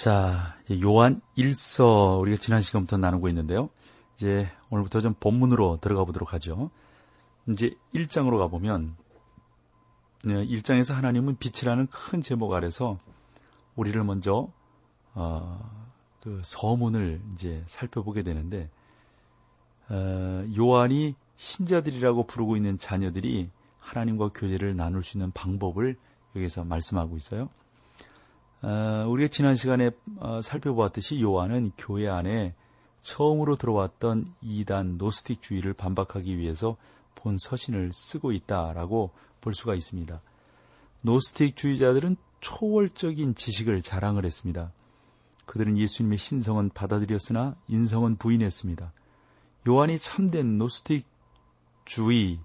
자, 요한 1서 우리가 지난 시간부터 나누고 있는데요. 이제 오늘부터 좀 본문으로 들어가 보도록 하죠. 이제 1장으로 가보면 1장에서 하나님은 빛이라는 큰 제목 아래서 우리를 먼저 어, 그 서문을 이제 살펴보게 되는데 어, 요한이 신자들이라고 부르고 있는 자녀들이 하나님과 교제를 나눌 수 있는 방법을 여기서 말씀하고 있어요. 어, 우리가 지난 시간에 어, 살펴보았듯이 요한은 교회 안에 처음으로 들어왔던 이단 노스틱주의를 반박하기 위해서 본 서신을 쓰고 있다라고 볼 수가 있습니다. 노스틱주의자들은 초월적인 지식을 자랑을 했습니다. 그들은 예수님의 신성은 받아들였으나 인성은 부인했습니다. 요한이 참된 노스틱주의,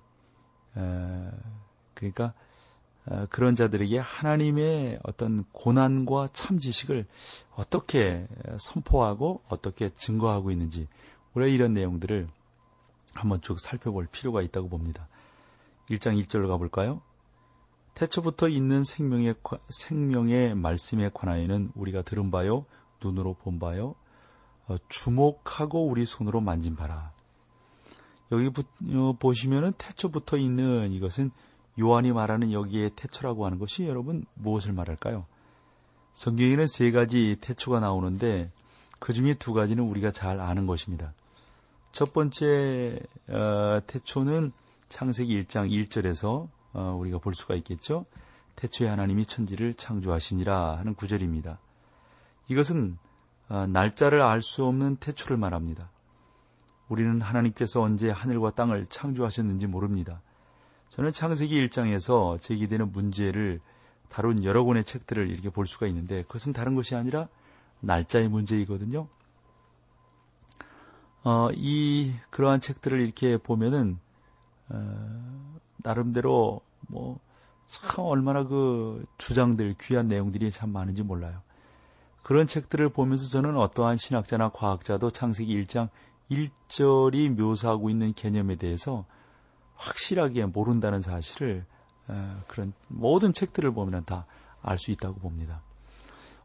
그러니까 어, 그런 자들에게 하나님의 어떤 고난과 참 지식을 어떻게 선포하고 어떻게 증거하고 있는지 우리가 이런 내용들을 한번 쭉 살펴볼 필요가 있다고 봅니다. 1장 1절로 가볼까요? 태초부터 있는 생명의, 생명의 말씀에 관하여는 우리가 들은 바요, 눈으로 본 바요, 어, 주목하고 우리 손으로 만진 바라. 여기 어, 보시면은 태초부터 있는 이것은 요한이 말하는 여기에 태초라고 하는 것이 여러분 무엇을 말할까요? 성경에는 세 가지 태초가 나오는데 그 중에 두 가지는 우리가 잘 아는 것입니다. 첫 번째 어, 태초는 창세기 1장 1절에서 어, 우리가 볼 수가 있겠죠. 태초에 하나님이 천지를 창조하시니라 하는 구절입니다. 이것은 어, 날짜를 알 수 없는 태초를 말합니다. 우리는 하나님께서 언제 하늘과 땅을 창조하셨는지 모릅니다. 저는 창세기 1장에서 제기되는 문제를 다룬 여러 권의 책들을 이렇게 볼 수가 있는데 그것은 다른 것이 아니라 날짜의 문제이거든요. 어, 이 그러한 책들을 이렇게 보면은 어, 나름대로 뭐 참 얼마나 그 주장들 귀한 내용들이 참 많은지 몰라요. 그런 책들을 보면서 저는 어떠한 신학자나 과학자도 창세기 1장 1절이 묘사하고 있는 개념에 대해서 확실하게 모른다는 사실을 그런 모든 책들을 보면 다 알 수 있다고 봅니다.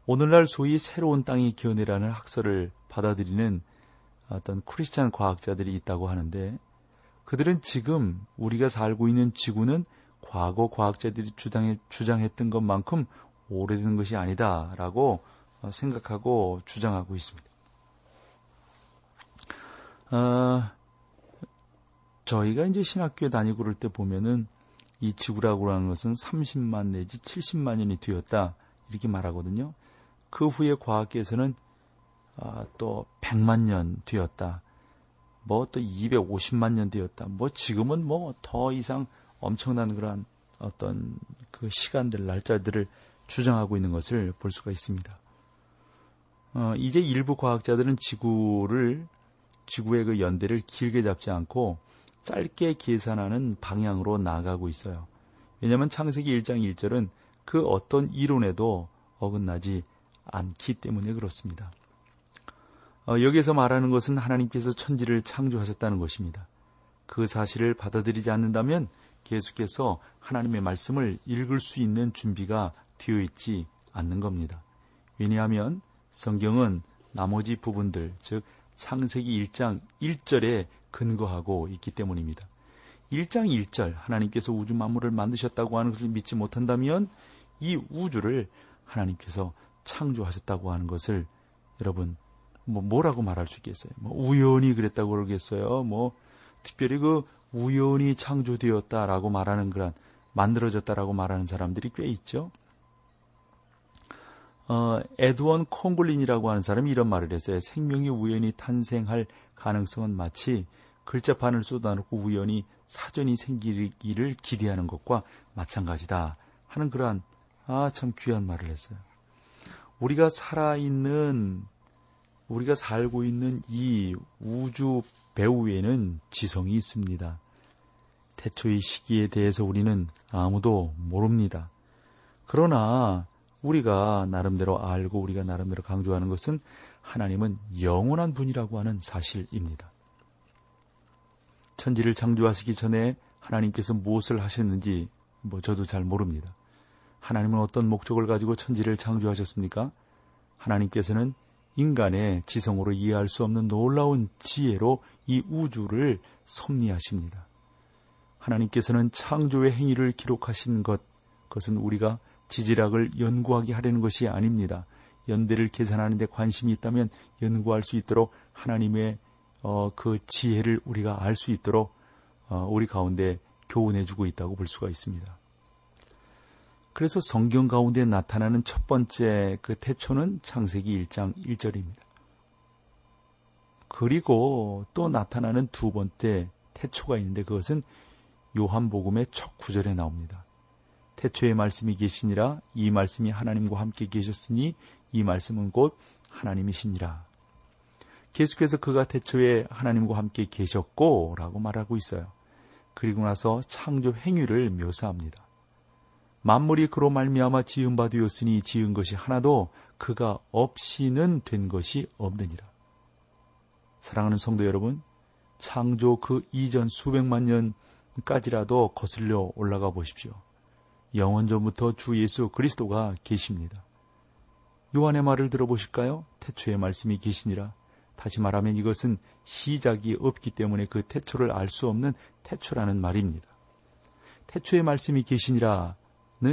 오늘날 소위 새로운 땅의 견해라는 학설을 받아들이는 어떤 크리스찬 과학자들이 있다고 하는데 그들은 지금 우리가 살고 있는 지구는 과거 과학자들이 주장해, 주장했던 것만큼 오래된 것이 아니다라고 생각하고 주장하고 있습니다. 어, 저희가 이제 신학교에 다니고 그럴 때 보면은 이 지구라고 하는 것은 30만 내지 70만 년이 되었다 이렇게 말하거든요. 그 후에 과학계에서는 아, 또 100만 년 되었다. 뭐 또 250만 년 되었다. 뭐 지금은 뭐 더 이상 엄청난 그러한 어떤 그 시간들 날짜들을 주장하고 있는 것을 볼 수가 있습니다. 어, 이제 일부 과학자들은 지구를 지구의 그 연대를 길게 잡지 않고 짧게 계산하는 방향으로 나가고 있어요. 왜냐하면 창세기 1장 1절은 그 어떤 이론에도 어긋나지 않기 때문에 그렇습니다. 어, 여기에서 말하는 것은 하나님께서 천지를 창조하셨다는 것입니다. 그 사실을 받아들이지 않는다면 계속해서 하나님의 말씀을 읽을 수 있는 준비가 되어 있지 않는 겁니다. 왜냐하면 성경은 나머지 부분들, 즉 창세기 1장 1절에 근거하고 있기 때문입니다. 1장 1절 하나님께서 우주 만물을 만드셨다고 하는 것을 믿지 못한다면 이 우주를 하나님께서 창조하셨다고 하는 것을 여러분 뭐 뭐라고 말할 수 있겠어요? 뭐 우연히 그랬다고 그러겠어요? 뭐 특별히 그 우연히 창조되었다라고 말하는 그런 만들어졌다라고 말하는 사람들이 꽤 있죠. 어, 에드원 콩글린이라고 하는 사람이 이런 말을 했어요. 생명이 우연히 탄생할 가능성은 마치 글자판을 쏟아놓고 우연히 사전이 생기기를 기대하는 것과 마찬가지다 하는 그러한 아 참 귀한 말을 했어요. 우리가 살아있는 우리가 살고 있는 이 우주 배후에는 지성이 있습니다. 태초의 시기에 대해서 우리는 아무도 모릅니다. 그러나 우리가 나름대로 알고 우리가 나름대로 강조하는 것은 하나님은 영원한 분이라고 하는 사실입니다. 천지를 창조하시기 전에 하나님께서 무엇을 하셨는지 뭐 저도 잘 모릅니다. 하나님은 어떤 목적을 가지고 천지를 창조하셨습니까? 하나님께서는 인간의 지성으로 이해할 수 없는 놀라운 지혜로 이 우주를 섭리하십니다. 하나님께서는 창조의 행위를 기록하신 것, 그것은 우리가 지질학을 연구하게 하려는 것이 아닙니다. 연대를 계산하는 데 관심이 있다면 연구할 수 있도록 하나님의 어, 그 지혜를 우리가 알 수 있도록 어, 우리 가운데 교훈해주고 있다고 볼 수가 있습니다. 그래서 성경 가운데 나타나는 첫 번째 그 태초는 창세기 1장 1절입니다. 그리고 또 나타나는 두 번째 태초가 있는데 그것은 요한복음의 첫 구절에 나옵니다. 태초의 말씀이 계시니라 이 말씀이 하나님과 함께 계셨으니 이 말씀은 곧 하나님이시니라. 계속해서 그가 태초에 하나님과 함께 계셨고 라고 말하고 있어요. 그리고 나서 창조 행위를 묘사합니다. 만물이 그로 말미암아 지은 바 되었으니 지은 것이 하나도 그가 없이는 된 것이 없느니라. 사랑하는 성도 여러분, 창조 그 이전 수백만 년까지라도 거슬려 올라가 보십시오. 영원 전부터 주 예수 그리스도가 계십니다. 요한의 말을 들어보실까요? 태초의 말씀이 계시니라. 다시 말하면 이것은 시작이 없기 때문에 그 태초를 알 수 없는 태초라는 말입니다. 태초의 말씀이 계시니라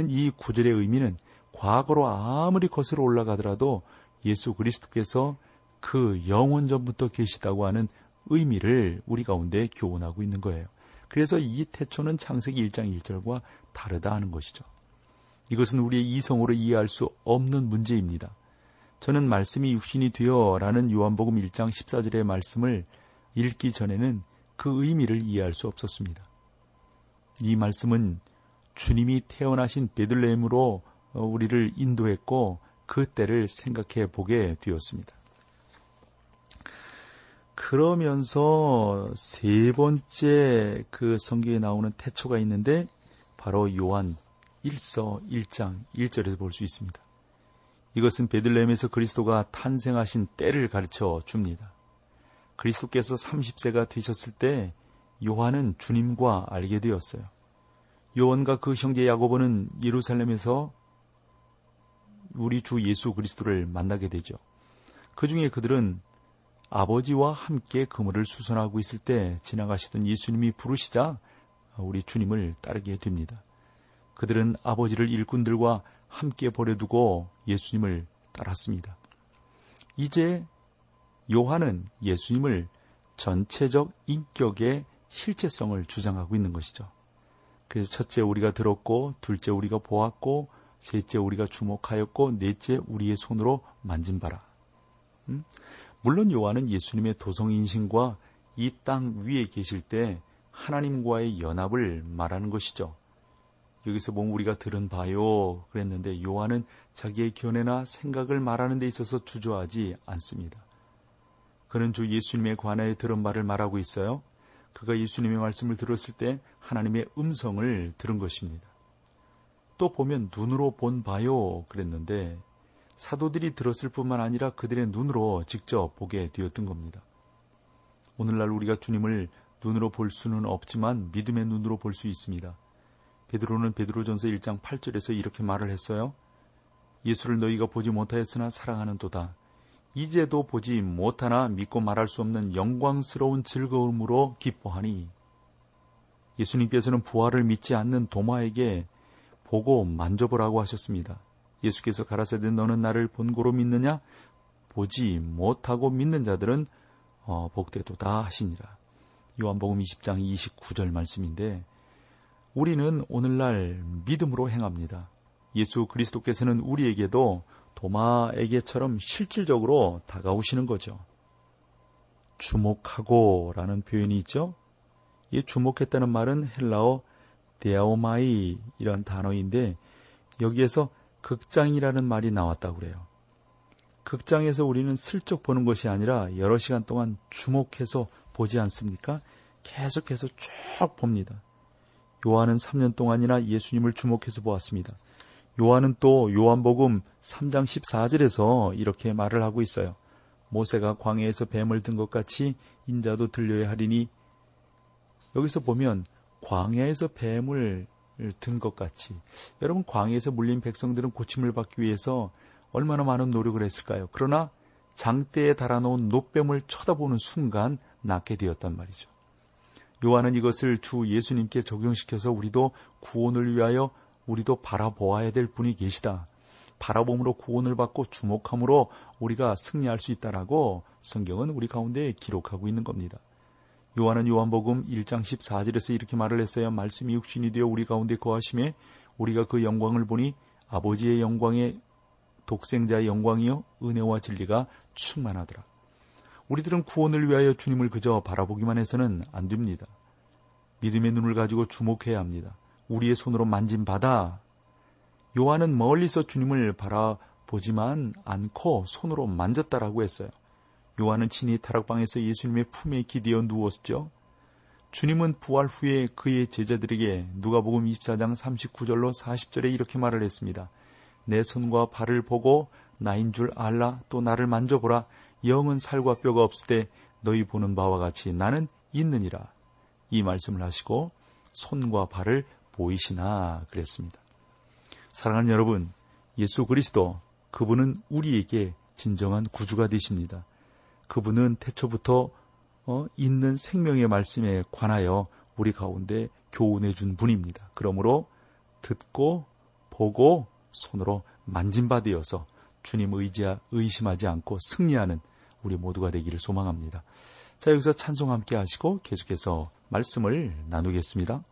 이 구절의 의미는 과거로 아무리 거슬러 올라가더라도 예수 그리스도께서 그 영원 전부터 계시다고 하는 의미를 우리 가운데 교훈하고 있는 거예요. 그래서 이 태초는 창세기 1장 1절과 다르다 하는 것이죠. 이것은 우리의 이성으로 이해할 수 없는 문제입니다. 저는 말씀이 육신이 되어라는 요한복음 1장 14절의 말씀을 읽기 전에는 그 의미를 이해할 수 없었습니다. 이 말씀은 주님이 태어나신 베들레헴으로 어, 우리를 인도했고 그 때를 생각해 보게 되었습니다. 그러면서 세 번째 그 성경에 나오는 태초가 있는데 바로 요한 1서 1장 1절에서 볼 수 있습니다. 이것은 베들레헴에서 그리스도가 탄생하신 때를 가르쳐 줍니다. 그리스도께서 30세가 되셨을 때 요한은 주님과 알게 되었어요. 요한과 그 형제 야고보는 예루살렘에서 우리 주 예수 그리스도를 만나게 되죠. 그 중에 그들은 아버지와 함께 그물을 수선하고 있을 때 지나가시던 예수님이 부르시자 우리 주님을 따르게 됩니다. 그들은 아버지를 일꾼들과 함께 버려두고 예수님을 따랐습니다. 이제 요한은 예수님을 전체적 인격의 실체성을 주장하고 있는 것이죠. 그래서 첫째 우리가 들었고, 둘째 우리가 보았고, 셋째 우리가 주목하였고, 넷째 우리의 손으로 만진 바라. 음? 물론 요한은 예수님의 도성인신과 이 땅 위에 계실 때 하나님과의 연합을 말하는 것이죠. 여기서 보면 우리가 들은 바요 그랬는데 요한은 자기의 견해나 생각을 말하는 데 있어서 주저하지 않습니다. 그는 주 예수님에 관하여 들은 바를 말하고 있어요. 그가 예수님의 말씀을 들었을 때 하나님의 음성을 들은 것입니다. 또 보면 눈으로 본 바요 그랬는데 사도들이 들었을 뿐만 아니라 그들의 눈으로 직접 보게 되었던 겁니다. 오늘날 우리가 주님을 눈으로 볼 수는 없지만 믿음의 눈으로 볼 수 있습니다. 베드로는 베드로전서 1장 8절에서 이렇게 말을 했어요. 예수를 너희가 보지 못하였으나 사랑하는 도다. 이제도 보지 못하나 믿고 말할 수 없는 영광스러운 즐거움으로 기뻐하니 예수님께서는 부활을 믿지 않는 도마에게 보고 만져보라고 하셨습니다. 예수께서 가라사대 너는 나를 본고로 믿느냐? 보지 못하고 믿는 자들은 어, 복되도다 하시니라. 요한복음 20장 29절 말씀인데 우리는 오늘날 믿음으로 행합니다. 예수 그리스도께서는 우리에게도 도마에게처럼 실질적으로 다가오시는 거죠. 주목하고 라는 표현이 있죠. 이 주목했다는 말은 헬라어 데아오마이 이런 단어인데 여기에서 극장이라는 말이 나왔다고 그래요. 극장에서 우리는 슬쩍 보는 것이 아니라 여러 시간 동안 주목해서 보지 않습니까? 계속해서 쭉 봅니다. 요한은 3년 동안이나 예수님을 주목해서 보았습니다. 요한은 또 요한복음 3장 14절에서 이렇게 말을 하고 있어요. 모세가 광야에서 뱀을 든 것 같이 인자도 들려야 하리니 여기서 보면 광야에서 뱀을 든 것 같이 여러분 광야에서 물린 백성들은 고침을 받기 위해서 얼마나 많은 노력을 했을까요? 그러나 장대에 달아놓은 노뱀을 쳐다보는 순간 낫게 되었단 말이죠. 요한은 이것을 주 예수님께 적용시켜서 우리도 구원을 위하여 우리도 바라보아야 될 분이 계시다. 바라봄으로 구원을 받고 주목함으로 우리가 승리할 수 있다라고 성경은 우리 가운데 기록하고 있는 겁니다. 요한은 요한복음 1장 14절에서 이렇게 말을 했어요. 말씀이 육신이 되어 우리 가운데 거하심에 우리가 그 영광을 보니 아버지의 영광의 독생자의 영광이요 은혜와 진리가 충만하더라. 우리들은 구원을 위하여 주님을 그저 바라보기만 해서는 안 됩니다. 믿음의 눈을 가지고 주목해야 합니다. 우리의 손으로 만진 바다. 요한은 멀리서 주님을 바라보지만 않고 손으로 만졌다라고 했어요. 요한은 친히 타락방에서 예수님의 품에 기대어 누웠죠. 주님은 부활 후에 그의 제자들에게 누가복음 24장 39절로 40절에 이렇게 말을 했습니다. 내 손과 발을 보고 나인 줄 알라 또 나를 만져보라 영은 살과 뼈가 없으되 너희 보는 바와 같이 나는 있느니라. 이 말씀을 하시고 손과 발을 보이시나 그랬습니다. 사랑하는 여러분, 예수 그리스도 그분은 우리에게 진정한 구주가 되십니다. 그분은 태초부터 어, 있는 생명의 말씀에 관하여 우리 가운데 교훈해 준 분입니다. 그러므로 듣고 보고 손으로 만진 바 되어서 주님 의지하, 의심하지 않고 승리하는 우리 모두가 되기를 소망합니다. 자, 여기서 찬송 함께 하시고 계속해서 말씀을 나누겠습니다.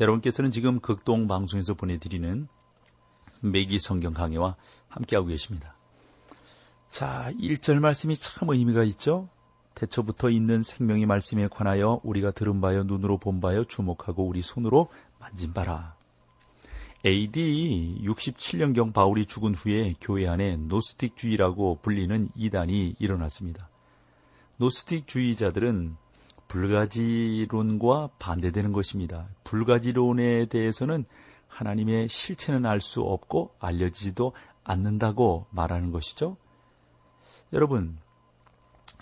여러분께서는 지금 극동 방송에서 보내드리는 매기 성경 강해와 함께하고 계십니다. 자, 1절 말씀이 참 의미가 있죠? 대처부터 있는 생명의 말씀에 관하여 우리가 들은 바여 눈으로 본 바여 주목하고 우리 손으로 만진 바라. AD 67년경 바울이 죽은 후에 교회 안에 노스틱주의라고 불리는 이단이 일어났습니다. 노스틱주의자들은 불가지론과 반대되는 것입니다. 불가지론에 대해서는 하나님의 실체는 알 수 없고 알려지지도 않는다고 말하는 것이죠. 여러분,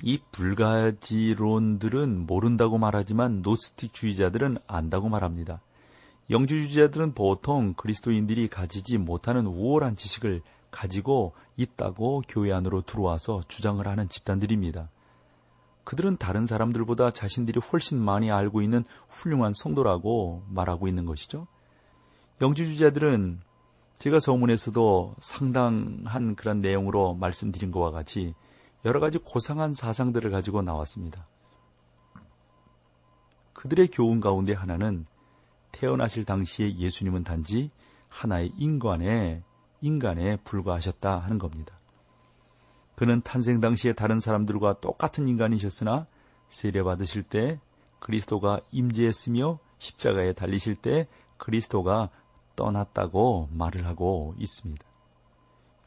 이 불가지론들은 모른다고 말하지만 노스틱주의자들은 안다고 말합니다. 영주주의자들은 보통 그리스도인들이 가지지 못하는 우월한 지식을 가지고 있다고 교회 안으로 들어와서 주장을 하는 집단들입니다. 그들은 다른 사람들보다 자신들이 훨씬 많이 알고 있는 훌륭한 성도라고 말하고 있는 것이죠. 영주주의자들은 제가 서문에서도 상당한 그런 내용으로 말씀드린 것과 같이 여러 가지 고상한 사상들을 가지고 나왔습니다. 그들의 교훈 가운데 하나는 태어나실 당시에 예수님은 단지 하나의 인간에 인간에 불과하셨다 하는 겁니다. 그는 탄생 당시에 다른 사람들과 똑같은 인간이셨으나 세례 받으실 때 그리스도가 임재했으며 십자가에 달리실 때 그리스도가 떠났다고 말을 하고 있습니다.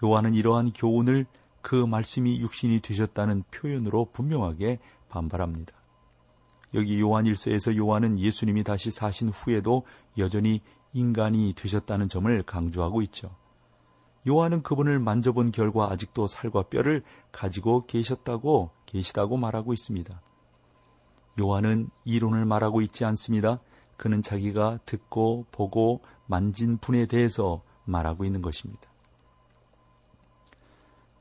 요한은 이러한 교훈을 그 말씀이 육신이 되셨다는 표현으로 분명하게 반발합니다. 여기 요한 일서에서 요한은 예수님이 다시 사신 후에도 여전히 인간이 되셨다는 점을 강조하고 있죠. 요한은 그분을 만져본 결과 아직도 살과 뼈를 가지고 계셨다고 계시다고 말하고 있습니다. 요한은 이론을 말하고 있지 않습니다. 그는 자기가 듣고 보고 만진 분에 대해서 말하고 있는 것입니다.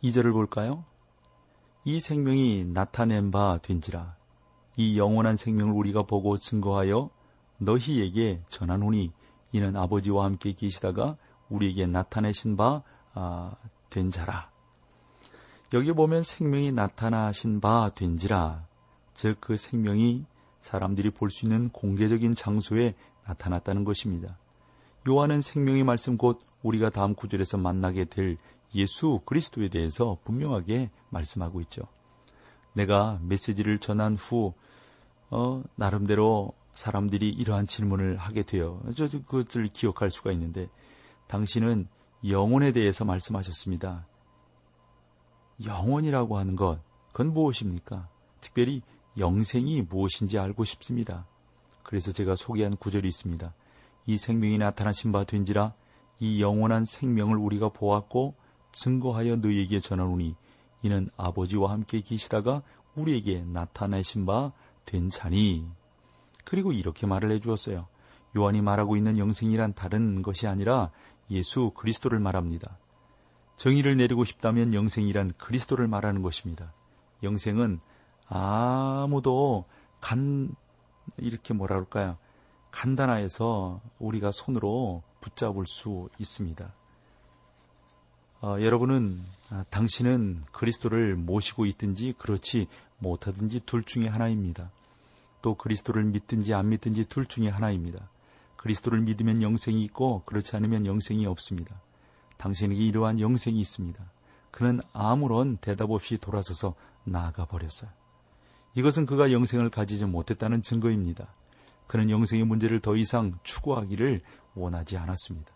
2절을 볼까요? 이 생명이 나타낸 바 된지라 이 영원한 생명을 우리가 보고 증거하여 너희에게 전하노니 이는 아버지와 함께 계시다가 우리에게 나타내신 바된 아, 자라. 여기 보면 생명이 나타나신 바 된지라. 즉 그 생명이 사람들이 볼 수 있는 공개적인 장소에 나타났다는 것입니다. 요한은 생명의 말씀 곧 우리가 다음 구절에서 만나게 될 예수 그리스도에 대해서 분명하게 말씀하고 있죠. 내가 메시지를 전한 후 어, 나름대로 사람들이 이러한 질문을 하게 돼요. 저 그것을 기억할 수가 있는데 당신은 영혼에 대해서 말씀하셨습니다. 영혼이라고 하는 것, 그건 무엇입니까? 특별히 영생이 무엇인지 알고 싶습니다. 그래서 제가 소개한 구절이 있습니다. 이 생명이 나타나신 바 된지라 이 영원한 생명을 우리가 보았고 증거하여 너희에게 전하노니 이는 아버지와 함께 계시다가 우리에게 나타내신 바 된 자니 그리고 이렇게 말을 해주었어요. 요한이 말하고 있는 영생이란 다른 것이 아니라 예수 그리스도를 말합니다. 정의를 내리고 싶다면 영생이란 그리스도를 말하는 것입니다. 영생은 아무도 간, 이렇게 뭐라 그럴까요? 간단하여서 우리가 손으로 붙잡을 수 있습니다. 어, 여러분은, 아, 당신은 그리스도를 모시고 있든지 그렇지 못하든지 둘 중에 하나입니다. 또 그리스도를 믿든지 안 믿든지 둘 중에 하나입니다. 그리스도를 믿으면 영생이 있고 그렇지 않으면 영생이 없습니다. 당신에게 이러한 영생이 있습니다. 그는 아무런 대답 없이 돌아서서 나아가 버렸어요. 이것은 그가 영생을 가지지 못했다는 증거입니다. 그는 영생의 문제를 더 이상 추구하기를 원하지 않았습니다.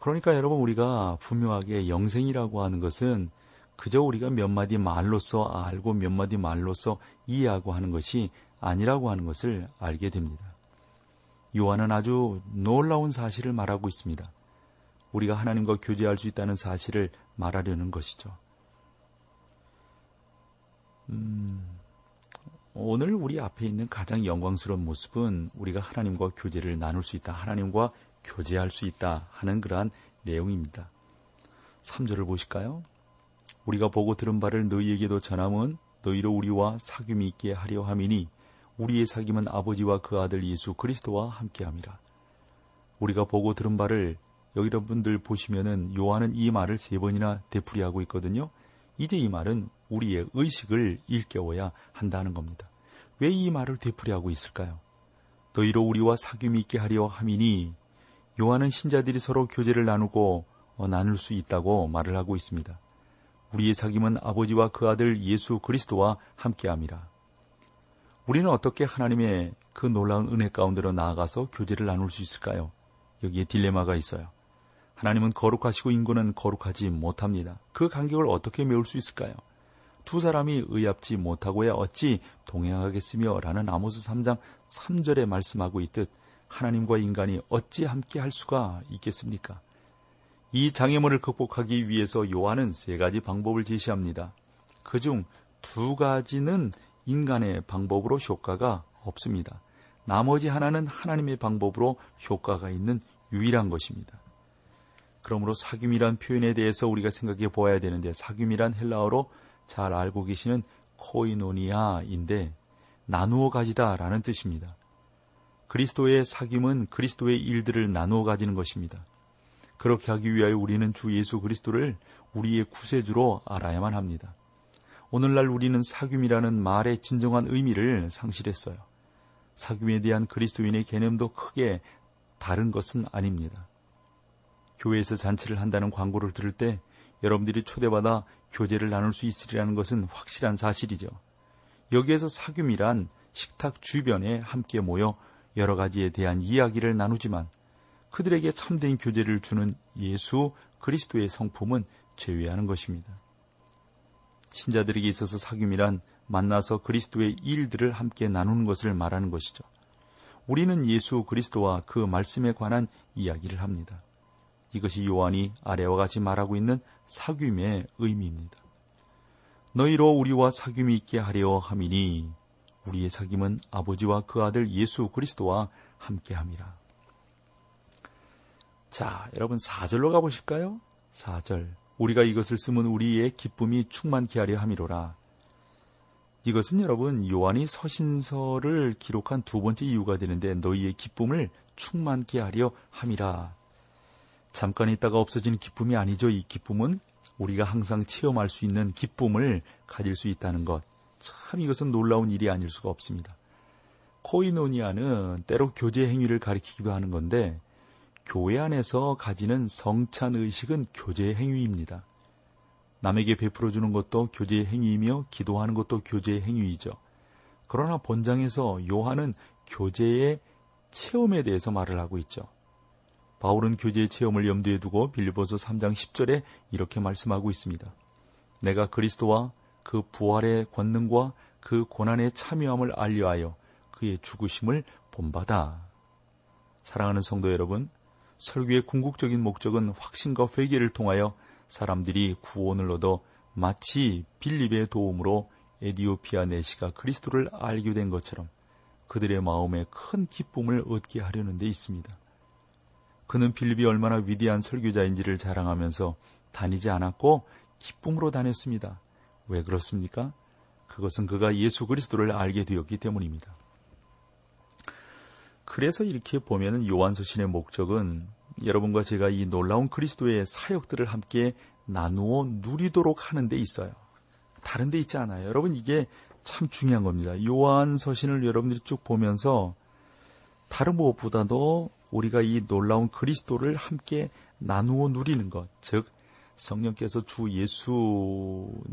그러니까 여러분 우리가 분명하게 영생이라고 하는 것은 그저 우리가 몇 마디 말로써 알고 몇 마디 말로써 이해하고 하는 것이 아니라고 하는 것을 알게 됩니다. 요한은 아주 놀라운 사실을 말하고 있습니다. 우리가 하나님과 교제할 수 있다는 사실을 말하려는 것이죠. 음, 오늘 우리 앞에 있는 가장 영광스러운 모습은 우리가 하나님과 교제를 나눌 수 있다. 하나님과 교제할 수 있다 하는 그러한 내용입니다. 3절을 보실까요? 우리가 보고 들은 바를 너희에게도 전함은 너희로 우리와 사귐이 있게 하려 함이니 우리의 사귐은 아버지와 그 아들 예수 그리스도와 함께함이라. 우리가 보고 들은 바를 여러분들 보시면은 요한은 이 말을 세 번이나 되풀이하고 있거든요. 이제 이 말은 우리의 의식을 일깨워야 한다는 겁니다. 왜 이 말을 되풀이하고 있을까요? 너희로 우리와 사귐이 있게 하려 함이니 요한은 신자들이 서로 교제를 나누고 어, 나눌 수 있다고 말을 하고 있습니다. 우리의 사귐은 아버지와 그 아들 예수 그리스도와 함께함이라. 우리는 어떻게 하나님의 그 놀라운 은혜 가운데로 나아가서 교제를 나눌 수 있을까요? 여기에 딜레마가 있어요. 하나님은 거룩하시고 인구는 거룩하지 못합니다. 그 간격을 어떻게 메울 수 있을까요? 두 사람이 의합지 못하고야 어찌 동행하겠으며 라는 아모스 3장 3절에 말씀하고 있듯 하나님과 인간이 어찌 함께 할 수가 있겠습니까? 이 장애물을 극복하기 위해서 요한은 세 가지 방법을 제시합니다. 그 중 두 가지는 인간의 방법으로 효과가 없습니다. 나머지 하나는 하나님의 방법으로 효과가 있는 유일한 것입니다. 그러므로 사귐이란 표현에 대해서 우리가 생각해 보아야 되는데 사귐이란 헬라어로 잘 알고 계시는 코이노니아인데 나누어 가지다라는 뜻입니다. 그리스도의 사귐은 그리스도의 일들을 나누어 가지는 것입니다. 그렇게 하기 위하여 우리는 주 예수 그리스도를 우리의 구세주로 알아야만 합니다. 오늘날 우리는 사귐이라는 말의 진정한 의미를 상실했어요. 사귐에 대한 그리스도인의 개념도 크게 다른 것은 아닙니다. 교회에서 잔치를 한다는 광고를 들을 때 여러분들이 초대받아 교제를 나눌 수 있으리라는 것은 확실한 사실이죠. 여기에서 사귐이란 식탁 주변에 함께 모여 여러 가지에 대한 이야기를 나누지만 그들에게 참된 교제를 주는 예수 그리스도의 성품은 제외하는 것입니다. 신자들에게 있어서 사귐이란 만나서 그리스도의 일들을 함께 나누는 것을 말하는 것이죠. 우리는 예수 그리스도와 그 말씀에 관한 이야기를 합니다. 이것이 요한이 아래와 같이 말하고 있는 사귐의 의미입니다. 너희로 우리와 사귐이 있게 하려 함이니 우리의 사귐은 아버지와 그 아들 예수 그리스도와 함께 함이라. 자, 여러분 4절로 가보실까요? 4절. 우리가 이것을 쓰면 우리의 기쁨이 충만케 하려 함이로라. 이것은 여러분 요한이 서신서를 기록한 두 번째 이유가 되는데 너희의 기쁨을 충만케 하려 함이라. 잠깐 있다가 없어지는 기쁨이 아니죠. 이 기쁨은 우리가 항상 체험할 수 있는 기쁨을 가질 수 있다는 것. 참 이것은 놀라운 일이 아닐 수가 없습니다. 코이노니아는 때로 교제 행위를 가리키기도 하는 건데 교회 안에서 가지는 성찬 의식은 교제 행위입니다. 남에게 베풀어 주는 것도 교제 행위이며 기도하는 것도 교제 행위이죠. 그러나 본장에서 요한은 교제의 체험에 대해서 말을 하고 있죠. 바울은 교제의 체험을 염두에 두고 빌리보서 3장 10절에 이렇게 말씀하고 있습니다. 내가 그리스도와 그 부활의 권능과 그 고난의 참여함을 알려하여 그의 죽으심을 본받아. 사랑하는 성도 여러분, 설교의 궁극적인 목적은 확신과 회개를 통하여 사람들이 구원을 얻어 마치 빌립의 도움으로 에디오피아 내시가 그리스도를 알게 된 것처럼 그들의 마음에 큰 기쁨을 얻게 하려는 데 있습니다. 그는 빌립이 얼마나 위대한 설교자인지를 자랑하면서 다니지 않았고 기쁨으로 다녔습니다. 왜 그렇습니까? 그것은 그가 예수 그리스도를 알게 되었기 때문입니다. 그래서 이렇게 보면 요한서신의 목적은 여러분과 제가 이 놀라운 그리스도의 사역들을 함께 나누어 누리도록 하는 데 있어요. 다른 데 있지 않아요. 여러분 이게 참 중요한 겁니다. 요한서신을 여러분들이 쭉 보면서 다른 무엇보다도 우리가 이 놀라운 그리스도를 함께 나누어 누리는 것, 즉 성령께서 주 예수님과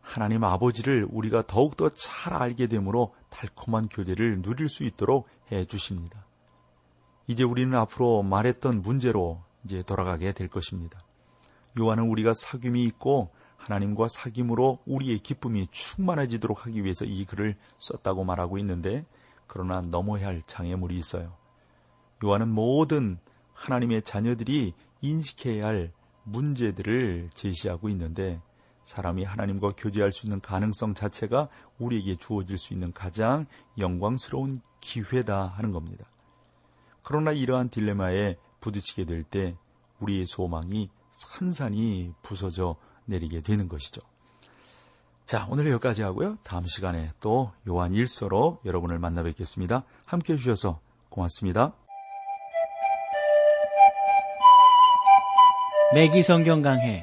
하나님 아버지를 우리가 더욱더 잘 알게 되므로 달콤한 교제를 누릴 수 있도록 해 주십니다. 이제 우리는 앞으로 말했던 문제로 이제 돌아가게 될 것입니다. 요한은 우리가 사귐이 있고 하나님과 사귐으로 우리의 기쁨이 충만해지도록 하기 위해서 이 글을 썼다고 말하고 있는데 그러나 넘어야 할 장애물이 있어요. 요한은 모든 하나님의 자녀들이 인식해야 할 문제들을 제시하고 있는데 사람이 하나님과 교제할 수 있는 가능성 자체가 우리에게 주어질 수 있는 가장 영광스러운 기회다 하는 겁니다. 그러나 이러한 딜레마에 부딪히게 될 때 우리의 소망이 산산이 부서져 내리게 되는 것이죠. 자, 오늘 여기까지 하고요. 다음 시간에 또 요한 일서로 여러분을 만나 뵙겠습니다. 함께 해주셔서 고맙습니다. 맥기 성경 강해